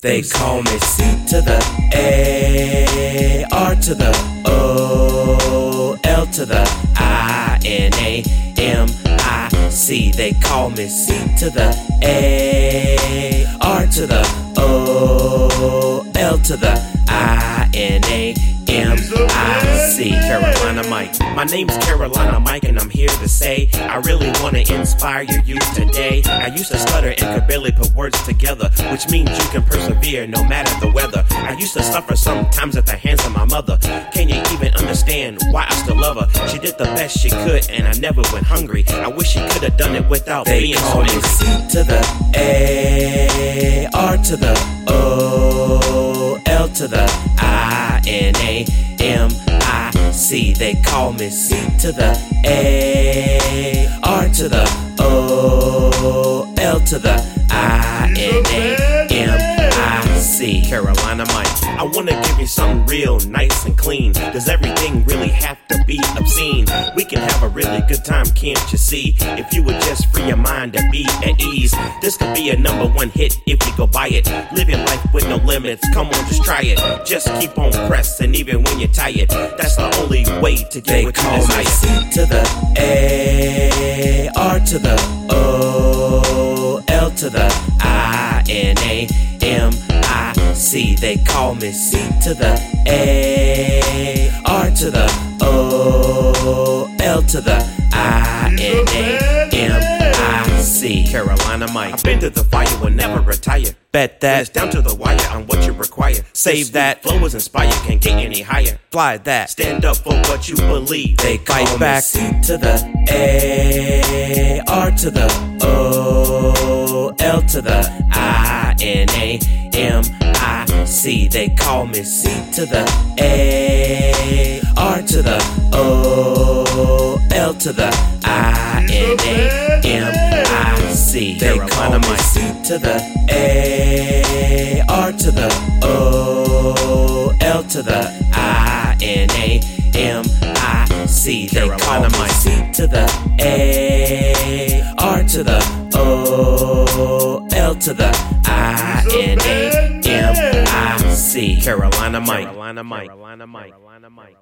They call me C to the A, R to the O, L to the I, N A, M I C. They call me C to the A, R to the O, L to the I, N A, M I C. Carolina Mic. My name's Carolina Mic, and I'm here to say I really want to inspire your youth today. I used to stutter and could barely put words together, which means you can persevere no matter the weather. I used to suffer sometimes at the hands of my mother. Can you even understand why I still love her? She did the best she could, and I never went hungry. I wish she could have done it without They being so call angry. C to the A, R to the O, L to the I, N A, C. They call me C to the A, R to the O, L to the I, N A, M I C. Carolina Mic. I wanna give you something real nice and clean. Does everything really have to be obscene? We can have a really good time, can't you see? If you would just free your mind and be at ease, this could be a number one hit if you go buy it. Your life with no limits, come on, just try it. Just keep on pressing, even when you're tired. That's the only way to get They what you call me desire. C to the A, R to the O, L to the I, N A, M I C. They call me C to the A, R to the O, L to the I, N A, M I C. Carolina Mic. I've been to the fire, will never retire. Bet that it's down to the wire on what you require. Save that flow is inspired, can't get any higher. Fly that, stand up for what you believe. They fight back. C to the A, R to the O, L to the I, N A, M I C. They call me C to the A, R to the O, L to the I, N A, M I C. They call me C to the A, R to the O, L to the I, N A, M I C. They call me C to the A, R to the O, L to the I, N A, C. Carolina Mic. Carolina Mic. Carolina Mic. Carolina Mic.